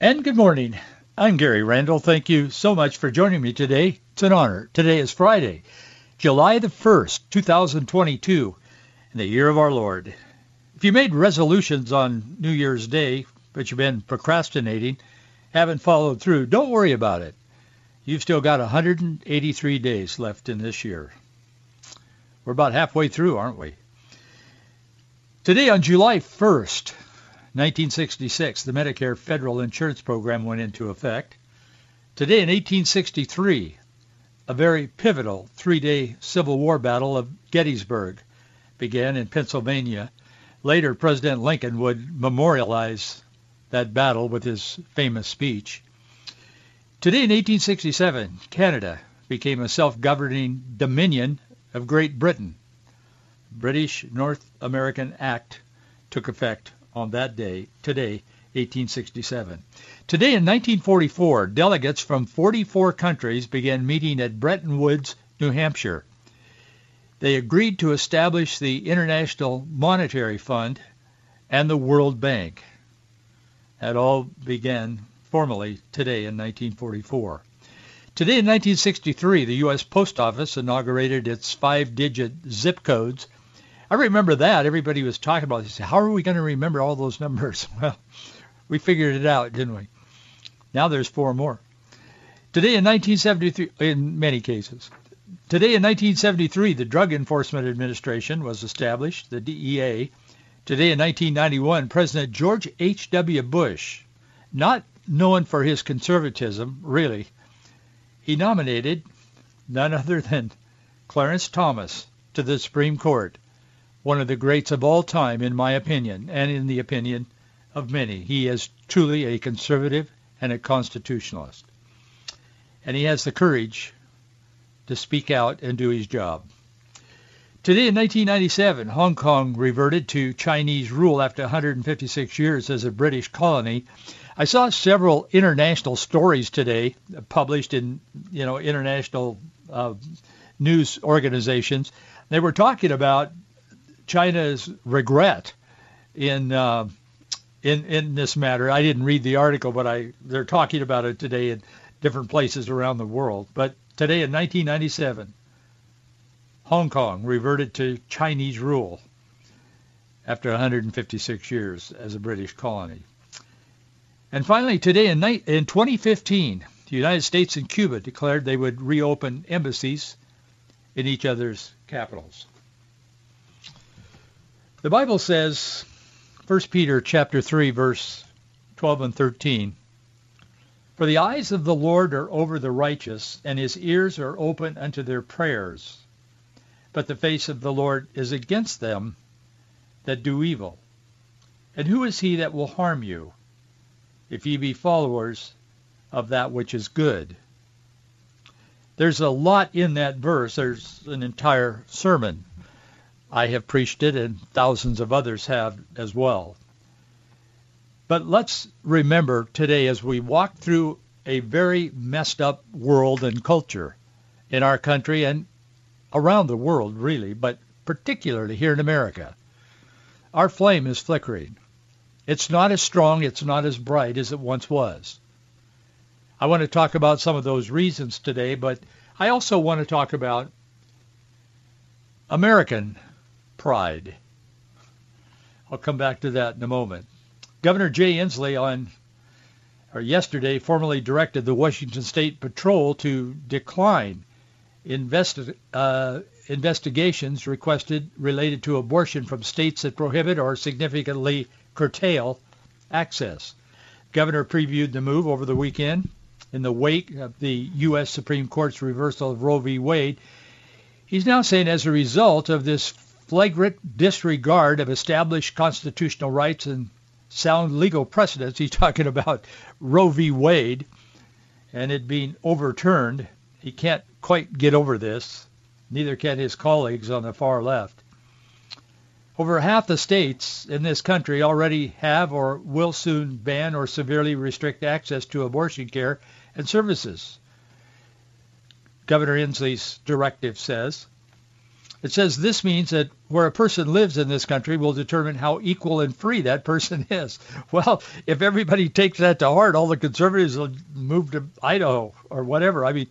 And good morning. I'm Gary Randall. Thank you so much for joining me today. It's an honor. Today is Friday, July the 1st, 2022, in the year of our Lord. If you made resolutions on New Year's Day, but you've been procrastinating, haven't followed through, don't worry about it. You've still got 183 days left in this year. We're about halfway through, aren't we? Today on July 1st, 1966, the Medicare federal insurance program went into effect. Today in 1863, a very pivotal three-day Civil War battle of Gettysburg began in Pennsylvania. Later, President Lincoln would memorialize that battle with his famous speech. Today in 1867, Canada became a self-governing dominion of Great Britain. British North American Act took effect on that day, today, 1867. Today in 1944, delegates from 44 countries began meeting at Bretton Woods, New Hampshire. They agreed to establish the International Monetary Fund and the World Bank. That all began formally today in 1944. Today in 1963, the U.S. Post Office inaugurated its five-digit zip codes I remember that. Everybody was talking about it. How are we going to remember all those numbers? Well, we figured it out, didn't we? Now there's four more. Today in 1973, in many cases. Today in 1973, the Drug Enforcement Administration was established, the DEA. Today in 1991, President George H.W. Bush, not known for his conservatism, really, he nominated none other than Clarence Thomas to the Supreme Court one of the greats of all time, in my opinion, and in the opinion of many. He is truly a conservative and a constitutionalist. And he has the courage to speak out and do his job. Today in 1997, Hong Kong reverted to Chinese rule after 156 years as a British colony. I saw several international stories today published in, you know, international uh, news organizations. They were talking about China's regret in uh, in in this matter. I didn't read the article, but I they're talking about it today in different places around the world. But today in 1997, Hong Kong reverted to Chinese rule after 156 years as a British colony. And finally, today in, in 2015, the United States and Cuba declared they would reopen embassies in each other's capitals. The Bible says, 1 Peter chapter 3, verse 12 and 13, For the eyes of the Lord are over the righteous, and his ears are open unto their prayers. But the face of the Lord is against them that do evil. And who is he that will harm you, if ye be followers of that which is good? There's a lot in that verse. There's an entire sermon I have preached it and thousands of others have as well. But let's remember today as we walk through a very messed up world and culture in our country and around the world really, but particularly here in America. Our flame is flickering. It's not as strong, it's not as bright as it once was. I want to talk about some of those reasons today, but I also want to talk about American pride. I'll come back to that in a moment. Governor Jay Inslee on or yesterday formally directed the Washington State Patrol to decline investi- uh, investigations requested related to abortion from states that prohibit or significantly curtail access. Governor previewed the move over the weekend in the wake of the U.S. Supreme Court's reversal of Roe v. Wade. He's now saying as a result of this flagrant disregard of established constitutional rights and sound legal precedents. He's talking about Roe v. Wade and it being overturned. He can't quite get over this. Neither can his colleagues on the far left. Over half the states in this country already have or will soon ban or severely restrict access to abortion care and services. Governor Inslee's directive says. It says this means that where a person lives in this country will determine how equal and free that person is. Well, if everybody takes that to heart, all the conservatives will move to Idaho or whatever. I mean,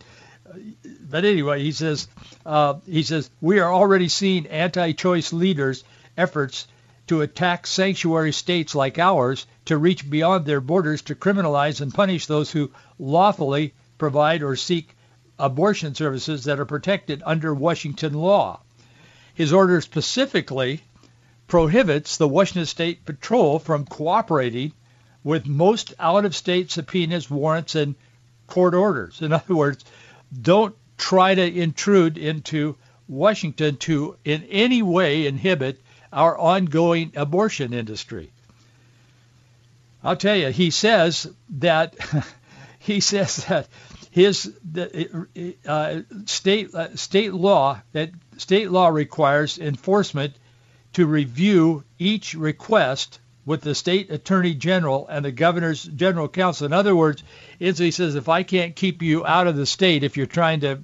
but anyway, he says uh, he says we are already seeing anti-choice leaders' efforts to attack sanctuary states like ours to reach beyond their borders to criminalize and punish those who lawfully provide or seek abortion services that are protected under Washington law. His order specifically prohibits the Washington State Patrol from cooperating with most out-of-state subpoenas, warrants, and court orders. In other words, don't try to intrude into Washington to in any way inhibit our ongoing abortion industry. I'll tell you, he says that he says that his uh, state uh, state law that state law requires enforcement to review each request with the state attorney general and the governor's general counsel. In other words, he says if I can't keep you out of the state if you're trying to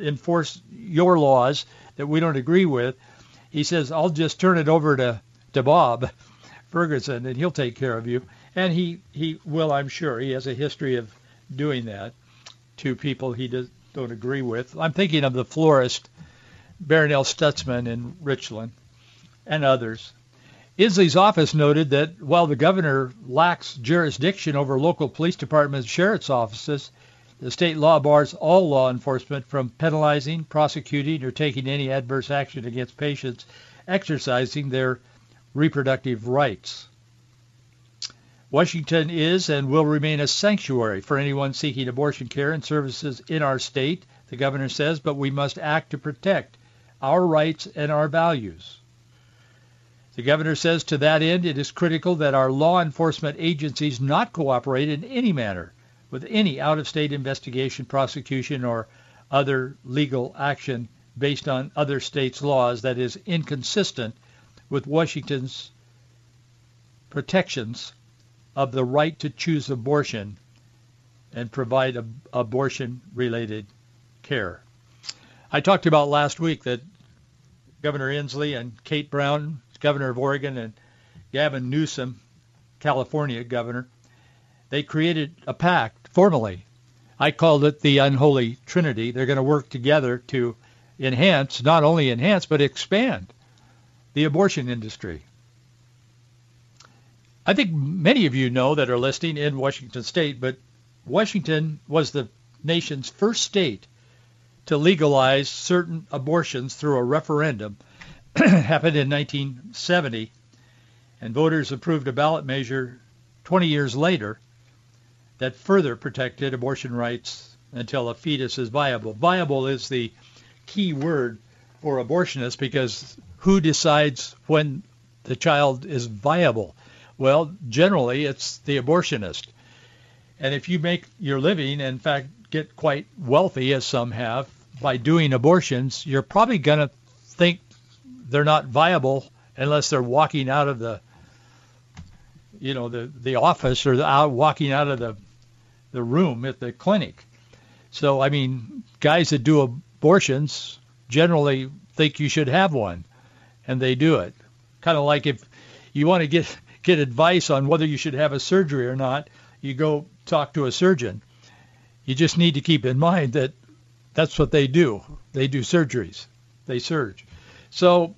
enforce your laws that we don't agree with, he says I'll just turn it over to to Bob Ferguson and he'll take care of you. And he he will, I'm sure. He has a history of doing that to people he does, don't agree with. I'm thinking of the florist Barronelle Stutzman in Richland and others. Inslee's office noted that while the governor lacks jurisdiction over local police departments and sheriff's offices, the state law bars all law enforcement from penalizing, prosecuting, or taking any adverse action against patients exercising their reproductive rights. Washington is and will remain a sanctuary for anyone seeking abortion care and services in our state, the governor says, but we must act to protect our rights and our values. The governor says to that end it is critical that our law enforcement agencies not cooperate in any manner with any out-of-state investigation, prosecution, or other legal action based on other states' laws that is inconsistent with Washington's protections of the right to choose abortion and provide ab- abortion-related care. I talked about last week that Governor Inslee and Kate Brown, governor of Oregon, and Gavin Newsom, California governor, they created a pact formally. I called it the unholy trinity. They're going to work together to enhance, not only enhance, but expand the abortion industry. I think many of you know that are listening in Washington State, but Washington was the nation's first state to legalize certain abortions through a referendum. happened in 1970, and voters approved a ballot measure 20 years later that further protected abortion rights until a fetus is viable. Viable is the key word for abortionists because who decides when the child is viable? Well, generally it's the abortionist. And if you make your living, in fact, get quite wealthy, as some have, by doing abortions, you're probably going to think they're not viable unless they're walking out of the, you know, the, the office or the, out, walking out of the, the room at the clinic. So, I mean, guys that do abortions generally think you should have one, and they do it. Kind of like if you want to get get advice on whether you should have a surgery or not, you go talk to a surgeon. You just need to keep in mind that that's what they do. They do surgeries. They surge. So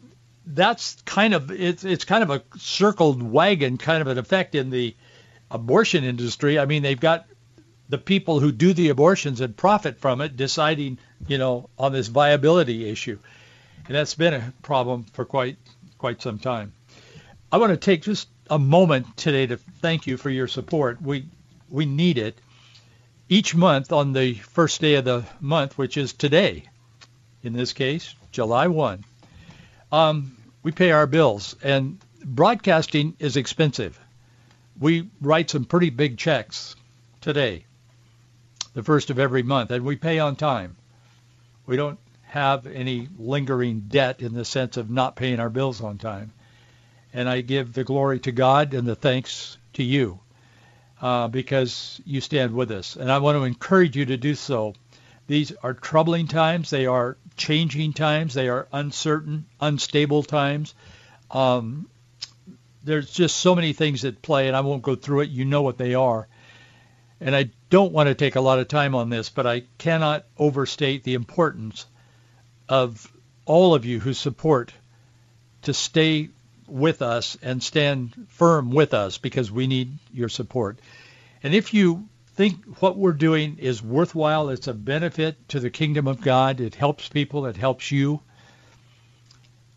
that's kind of it's it's kind of a circled wagon kind of an effect in the abortion industry. I mean, they've got the people who do the abortions and profit from it deciding, you know, on this viability issue. And that's been a problem for quite quite some time. I want to take just a moment today to thank you for your support. We we need it. Each month on the first day of the month, which is today, in this case, July 1, um, we pay our bills. And broadcasting is expensive. we write some pretty big checks today, the first of every month, and we pay on time. We don't have any lingering debt in the sense of not paying our bills on time. And I give the glory to God and the thanks to you uh, because you stand with us. And I want to encourage you to do so. These are troubling times. They are changing times. They are uncertain, unstable times. Um, there's just so many things at play, and I won't go through it. You know what they are. And I don't want to take a lot of time on this, but I cannot overstate the importance of all of you who support to stay with us and stand firm with us because we need your support. And if you think what we're doing is worthwhile, it's a benefit to the kingdom of God, it helps people, it helps you,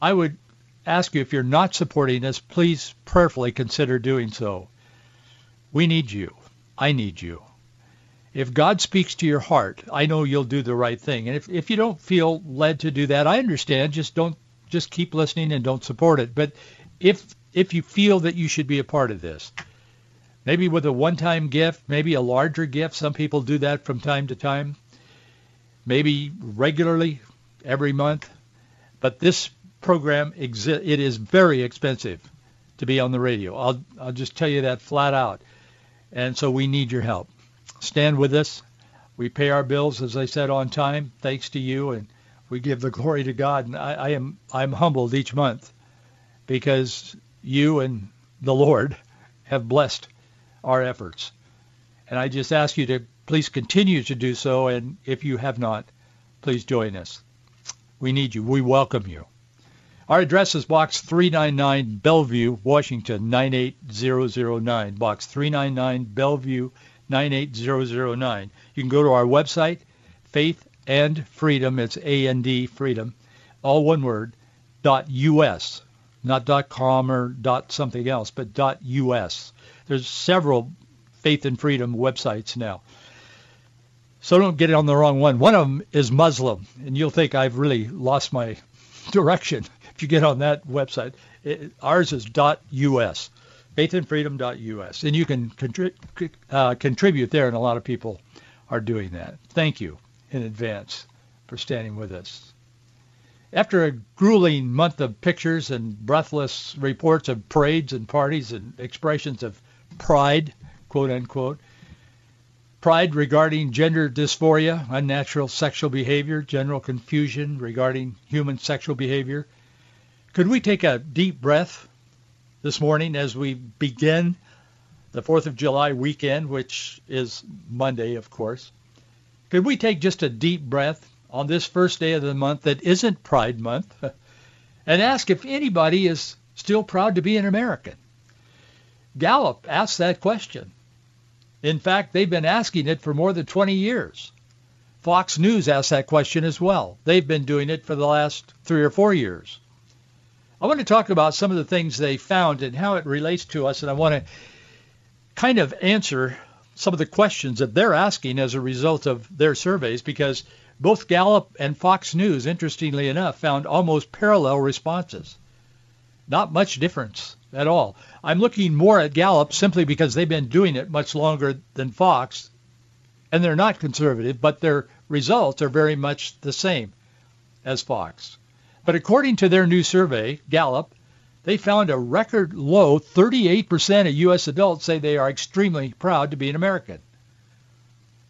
I would ask you if you're not supporting us, please prayerfully consider doing so. We need you. I need you. If God speaks to your heart, I know you'll do the right thing. And if, if you don't feel led to do that, I understand. Just don't just keep listening and don't support it. But if if you feel that you should be a part of this, maybe with a one-time gift, maybe a larger gift. Some people do that from time to time. Maybe regularly, every month. But this program, exi- it is very expensive to be on the radio. I'll, I'll just tell you that flat out. And so we need your help. Stand with us. We pay our bills, as I said, on time, thanks to you, and we give the glory to God. And I, I am I'm humbled each month because you and the Lord have blessed our efforts. And I just ask you to please continue to do so. And if you have not, please join us. We need you. We welcome you. Our address is Box 399, Bellevue, Washington, 98009. Box 399, Bellevue, 98009. You can go to our website, Faith and Freedom. It's A-N-D, Freedom, all one word, dot U-S not .com or something else, but .us. There's several faith and freedom websites now. So don't get it on the wrong one. One of them is Muslim, and you'll think I've really lost my direction if you get on that website. It, ours is .us, faithandfreedom.us, and you can contri- uh, contribute there, and a lot of people are doing that. Thank you in advance for standing with us. After a grueling month of pictures and breathless reports of parades and parties and expressions of pride, quote unquote, pride regarding gender dysphoria, unnatural sexual behavior, general confusion regarding human sexual behavior, could we take a deep breath this morning as we begin the 4th of July weekend, which is Monday, of course? Could we take just a deep breath on this first day of the month that isn't Pride Month and ask if anybody is still proud to be an American. Gallup asked that question. In fact, they've been asking it for more than 20 years. Fox News asked that question as well. They've been doing it for the last three or four years. I want to talk about some of the things they found and how it relates to us, and I want to kind of answer some of the questions that they're asking as a result of their surveys because both Gallup and Fox News, interestingly enough, found almost parallel responses. Not much difference at all. I'm looking more at Gallup simply because they've been doing it much longer than Fox, and they're not conservative, but their results are very much the same as Fox. But according to their new survey, Gallup, they found a record low 38% of U.S. adults say they are extremely proud to be an American.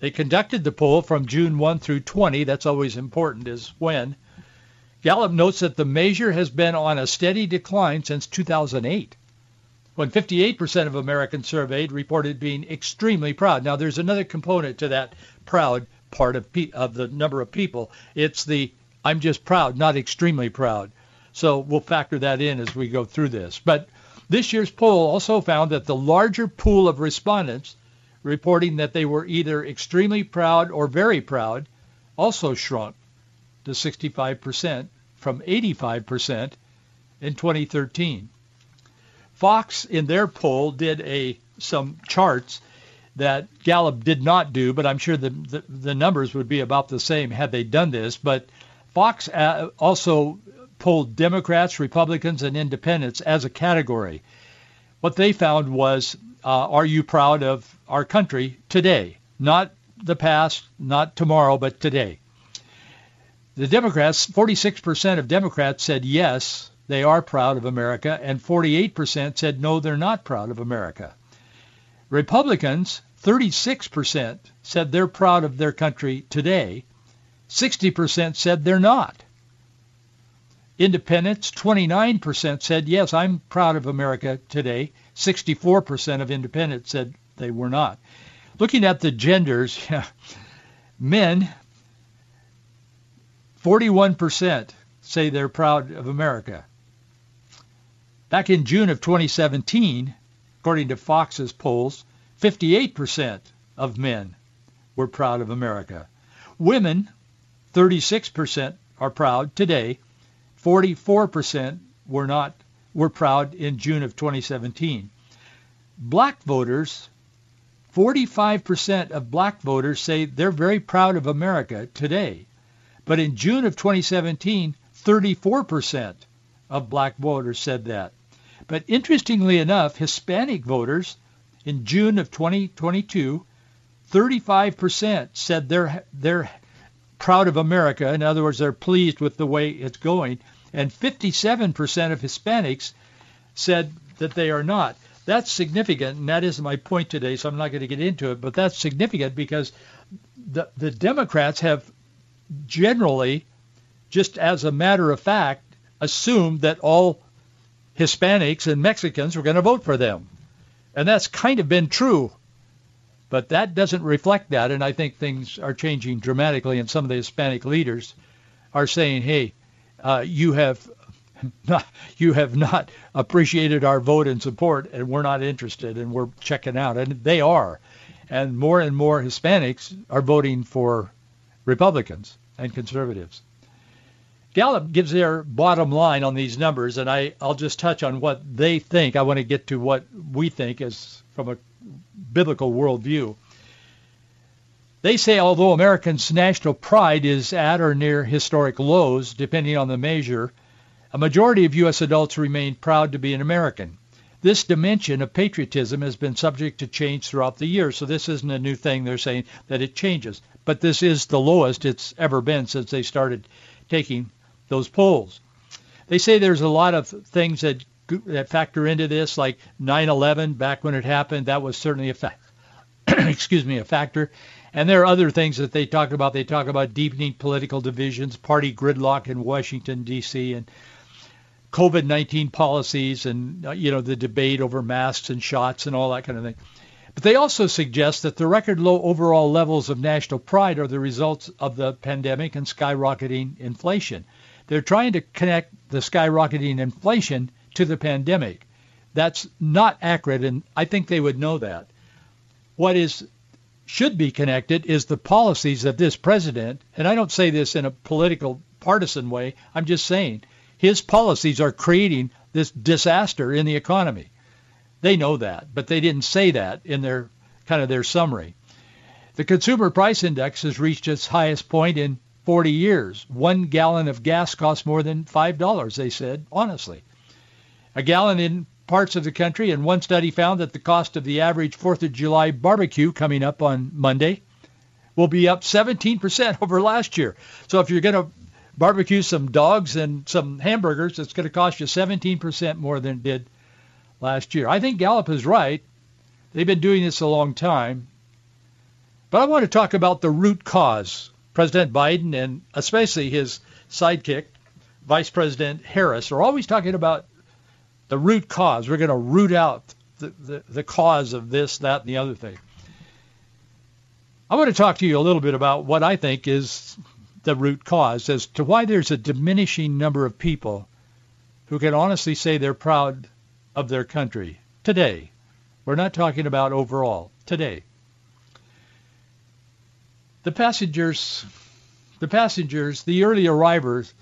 They conducted the poll from June 1 through 20. That's always important is when. Gallup notes that the measure has been on a steady decline since 2008, when 58% of Americans surveyed reported being extremely proud. Now, there's another component to that proud part of, pe- of the number of people. It's the I'm just proud, not extremely proud. So we'll factor that in as we go through this. But this year's poll also found that the larger pool of respondents reporting that they were either extremely proud or very proud also shrunk to 65% from 85% in 2013. Fox in their poll did a some charts that Gallup did not do, but I'm sure the, the, the numbers would be about the same had they done this. But Fox uh, also polled Democrats, Republicans, and Independents as a category. What they found was uh, are you proud of our country today? Not the past, not tomorrow, but today. The Democrats, 46% of Democrats said yes, they are proud of America, and 48% said no, they're not proud of America. Republicans, 36% said they're proud of their country today. 60% said they're not. Independents, 29% said, yes, I'm proud of America today. 64% of independents said they were not. Looking at the genders, men, 41% say they're proud of America. Back in June of 2017, according to Fox's polls, 58% of men were proud of America. Women, 36% are proud today. 44% were not were proud in June of 2017. Black voters, 45% of black voters say they're very proud of America today. But in June of 2017, 34% of black voters said that. But interestingly enough, Hispanic voters in June of 2022, 35% said they're they're proud of America. In other words, they're pleased with the way it's going. And 57% of Hispanics said that they are not. That's significant, and that is my point today, so I'm not going to get into it, but that's significant because the, the Democrats have generally, just as a matter of fact, assumed that all Hispanics and Mexicans were going to vote for them. And that's kind of been true. But that doesn't reflect that, and I think things are changing dramatically, and some of the Hispanic leaders are saying, hey, uh, you have not, you have not appreciated our vote and support, and we're not interested, and we're checking out. And they are. And more and more Hispanics are voting for Republicans and conservatives. Gallup gives their bottom line on these numbers, and I, I'll just touch on what they think. I want to get to what we think as from a biblical worldview. They say although Americans' national pride is at or near historic lows, depending on the measure, a majority of U.S. adults remain proud to be an American. This dimension of patriotism has been subject to change throughout the years, so this isn't a new thing. They're saying that it changes. But this is the lowest it's ever been since they started taking those polls. They say there's a lot of things that that factor into this, like 9/11 back when it happened. That was certainly a fact. excuse me, a factor. And there are other things that they talk about. They talk about deepening political divisions, party gridlock in Washington D.C., and COVID-19 policies, and uh, you know the debate over masks and shots and all that kind of thing. But they also suggest that the record low overall levels of national pride are the results of the pandemic and skyrocketing inflation. They're trying to connect the skyrocketing inflation to the pandemic. That's not accurate, and I think they would know that. What is should be connected is the policies of this president, and I don't say this in a political partisan way. I'm just saying his policies are creating this disaster in the economy. They know that, but they didn't say that in their kind of their summary. The consumer price index has reached its highest point in 40 years. One gallon of gas costs more than $5, they said, honestly. A gallon in parts of the country, and one study found that the cost of the average 4th of July barbecue coming up on Monday will be up 17% over last year. So if you're going to barbecue some dogs and some hamburgers, it's going to cost you 17% more than it did last year. I think Gallup is right. They've been doing this a long time. But I want to talk about the root cause President Biden and especially his sidekick, Vice President Harris, are always talking about the root cause. We're going to root out the, the, the cause of this, that, and the other thing. I want to talk to you a little bit about what I think is the root cause as to why there's a diminishing number of people who can honestly say they're proud of their country today. We're not talking about overall, today. The passengers, the passengers, the early arrivers,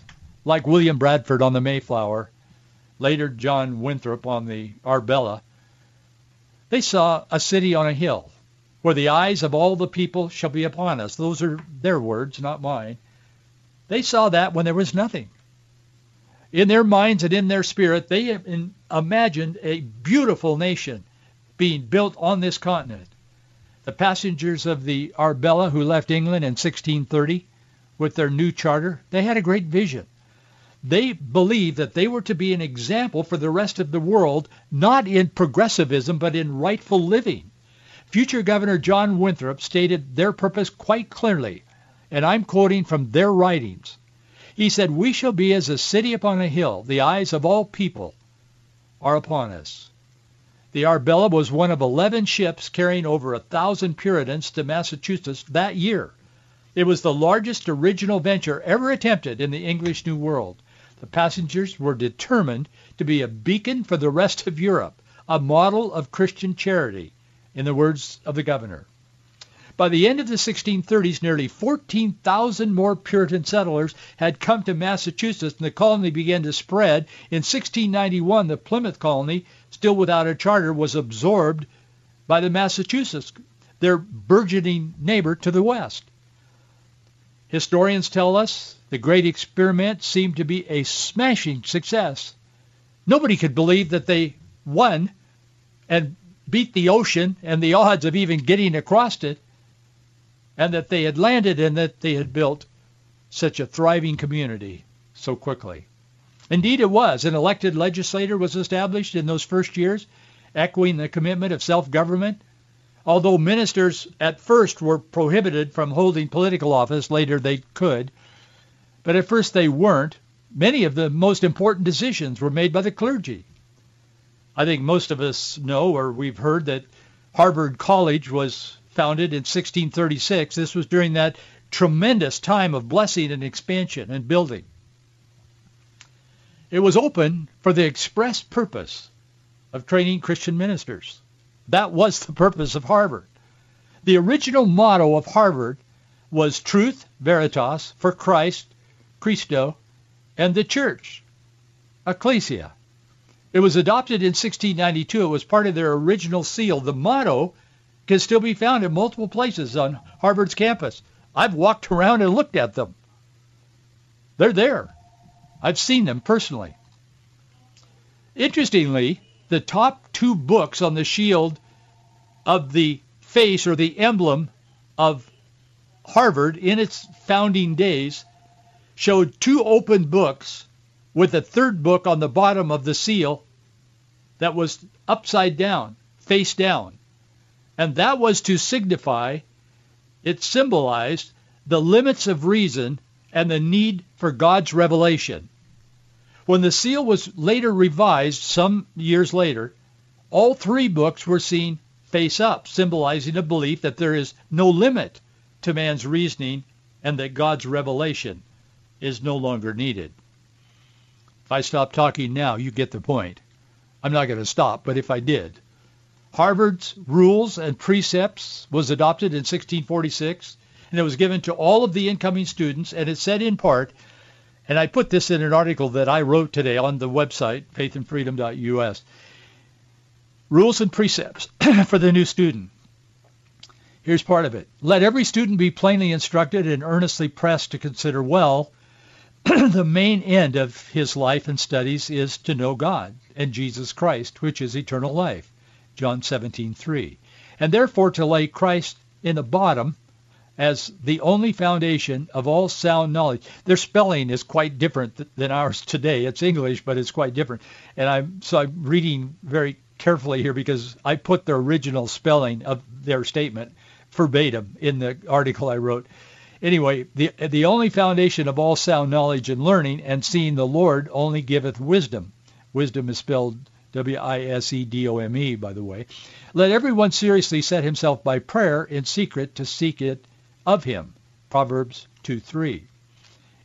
like William Bradford on the Mayflower, later John Winthrop on the Arbella, they saw a city on a hill where the eyes of all the people shall be upon us. Those are their words, not mine. They saw that when there was nothing. In their minds and in their spirit, they imagined a beautiful nation, being built on this continent. The passengers of the Arbella who left England in 1630 with their new charter, they had a great vision. They believed that they were to be an example for the rest of the world, not in progressivism, but in rightful living. Future Governor John Winthrop stated their purpose quite clearly, and I'm quoting from their writings. He said, we shall be as a city upon a hill. The eyes of all people are upon us. The Arbella was one of 11 ships carrying over a thousand Puritans to Massachusetts that year. It was the largest original venture ever attempted in the English New World. The passengers were determined to be a beacon for the rest of Europe, a model of Christian charity, in the words of the governor. By the end of the 1630s, nearly 14,000 more Puritan settlers had come to Massachusetts, and the colony began to spread. In 1691, the Plymouth colony, still without a charter, was absorbed by the Massachusetts, their burgeoning neighbor to the west. Historians tell us the great experiment seemed to be a smashing success. Nobody could believe that they won and beat the ocean and the odds of even getting across it, and that they had landed and that they had built such a thriving community so quickly. Indeed, it was. An elected legislature was established in those first years, echoing the commitment of self-government Although ministers at first were prohibited from holding political office, later they could. But at first they weren't. Many of the most important decisions were made by the clergy. I think most of us know or we've heard that Harvard College was founded in 1636. This was during that tremendous time of blessing and expansion and building. It was open for the express purpose of training Christian ministers. That was the purpose of Harvard. The original motto of Harvard was truth, veritas, for Christ, Christo, and the church, ecclesia. It was adopted in 1692. It was part of their original seal. The motto can still be found in multiple places on Harvard's campus. I've walked around and looked at them. They're there. I've seen them personally. Interestingly, the top two books on the shield of the face or the emblem of Harvard in its founding days showed two open books with a third book on the bottom of the seal that was upside down, face down. And that was to signify, it symbolized the limits of reason and the need for God's revelation. When the seal was later revised some years later, all three books were seen face up, symbolizing a belief that there is no limit to man's reasoning and that God's revelation is no longer needed. If I stop talking now, you get the point. I'm not going to stop, but if I did. Harvard's Rules and Precepts was adopted in 1646, and it was given to all of the incoming students, and it said in part and I put this in an article that I wrote today on the website, faithandfreedom.us. Rules and precepts for the new student. Here's part of it. Let every student be plainly instructed and earnestly pressed to consider well the main end of his life and studies is to know God and Jesus Christ, which is eternal life. John 17:3. And therefore to lay Christ in the bottom as the only foundation of all sound knowledge. Their spelling is quite different th- than ours today. It's English, but it's quite different. And I'm so I'm reading very carefully here because I put the original spelling of their statement verbatim in the article I wrote. Anyway, the the only foundation of all sound knowledge and learning and seeing the Lord only giveth wisdom. Wisdom is spelled W-I-S-E-D-O-M-E, by the way. Let everyone seriously set himself by prayer in secret to seek it of him. Proverbs 2:3.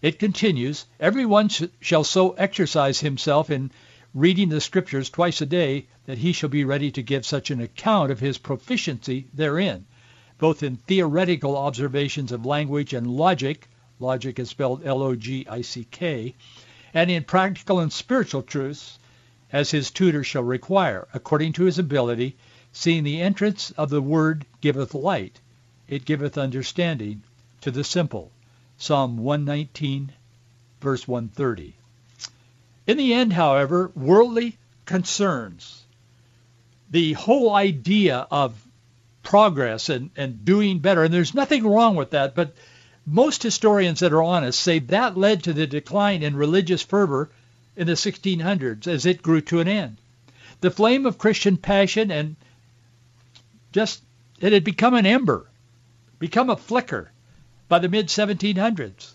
It continues, everyone sh- shall so exercise himself in reading the scriptures twice a day that he shall be ready to give such an account of his proficiency therein, both in theoretical observations of language and logic, logic is spelled L-O-G-I-C-K, and in practical and spiritual truths, as his tutor shall require, according to his ability, seeing the entrance of the word giveth light, it giveth understanding to the simple. Psalm 119, verse 130. In the end, however, worldly concerns the whole idea of progress and, and doing better, and there's nothing wrong with that, but most historians that are honest say that led to the decline in religious fervor in the 1600s as it grew to an end. The flame of Christian passion and just it had become an ember, become a flicker by the mid 1700s.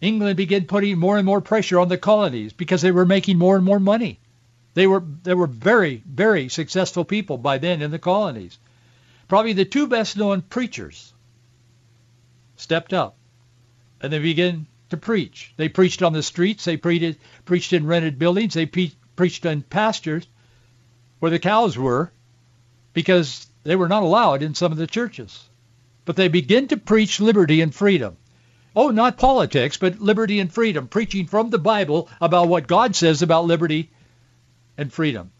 England began putting more and more pressure on the colonies because they were making more and more money. They were they were very very successful people by then in the colonies. Probably the two best known preachers stepped up and they began to preach. They preached on the streets. They preached, preached in rented buildings. They pre- preached in pastures where the cows were because they were not allowed in some of the churches. But they begin to preach liberty and freedom. Oh, not politics, but liberty and freedom, preaching from the Bible about what God says about liberty and freedom.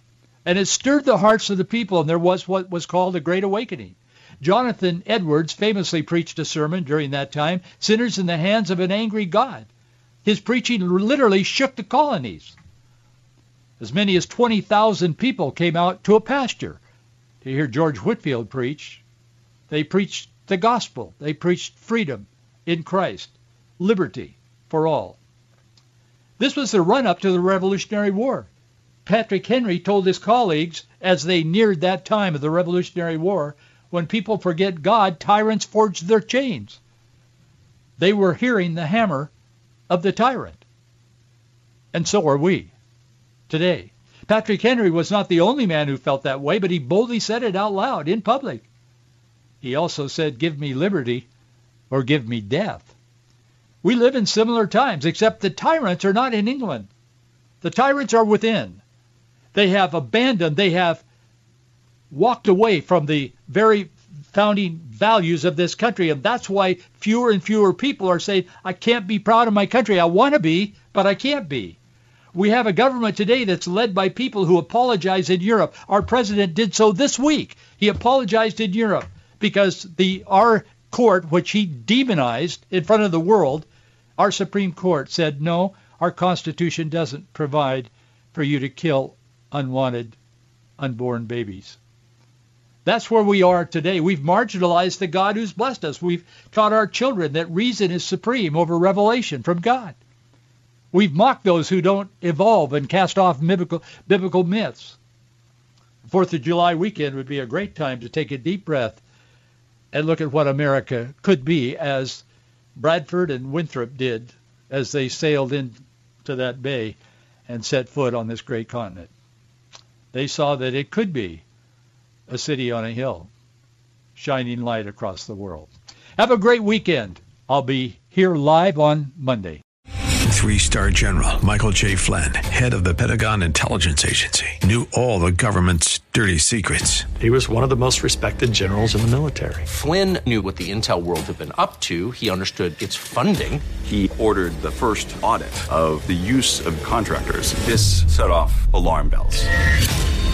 And it stirred the hearts of the people, and there was what was called a Great Awakening. Jonathan Edwards famously preached a sermon during that time, Sinners in the Hands of an Angry God. His preaching literally shook the colonies. As many as 20,000 people came out to a pasture to hear George Whitefield preach. They preached the gospel. They preached freedom in Christ, liberty for all. This was the run-up to the Revolutionary War. Patrick Henry told his colleagues as they neared that time of the Revolutionary War when people forget God, tyrants forge their chains. They were hearing the hammer of the tyrant. And so are we today. Patrick Henry was not the only man who felt that way, but he boldly said it out loud in public. He also said, give me liberty or give me death. We live in similar times, except the tyrants are not in England. The tyrants are within. They have abandoned, they have walked away from the very founding values of this country. And that's why fewer and fewer people are saying, I can't be proud of my country. I want to be, but I can't be. We have a government today that's led by people who apologize in Europe. Our president did so this week. He apologized in Europe because the our court, which he demonized in front of the world, our Supreme Court said, no, our Constitution doesn't provide for you to kill unwanted unborn babies. That's where we are today. We've marginalized the God who's blessed us. We've taught our children that reason is supreme over revelation from God. We've mocked those who don't evolve and cast off biblical, biblical myths. Fourth of July weekend would be a great time to take a deep breath and look at what America could be as Bradford and Winthrop did as they sailed into that bay and set foot on this great continent. They saw that it could be a city on a hill, shining light across the world. Have a great weekend. I'll be here live on Monday. Three star general Michael J. Flynn, head of the Pentagon Intelligence Agency, knew all the government's dirty secrets. He was one of the most respected generals in the military. Flynn knew what the intel world had been up to. He understood its funding. He ordered the first audit of the use of contractors. This set off alarm bells.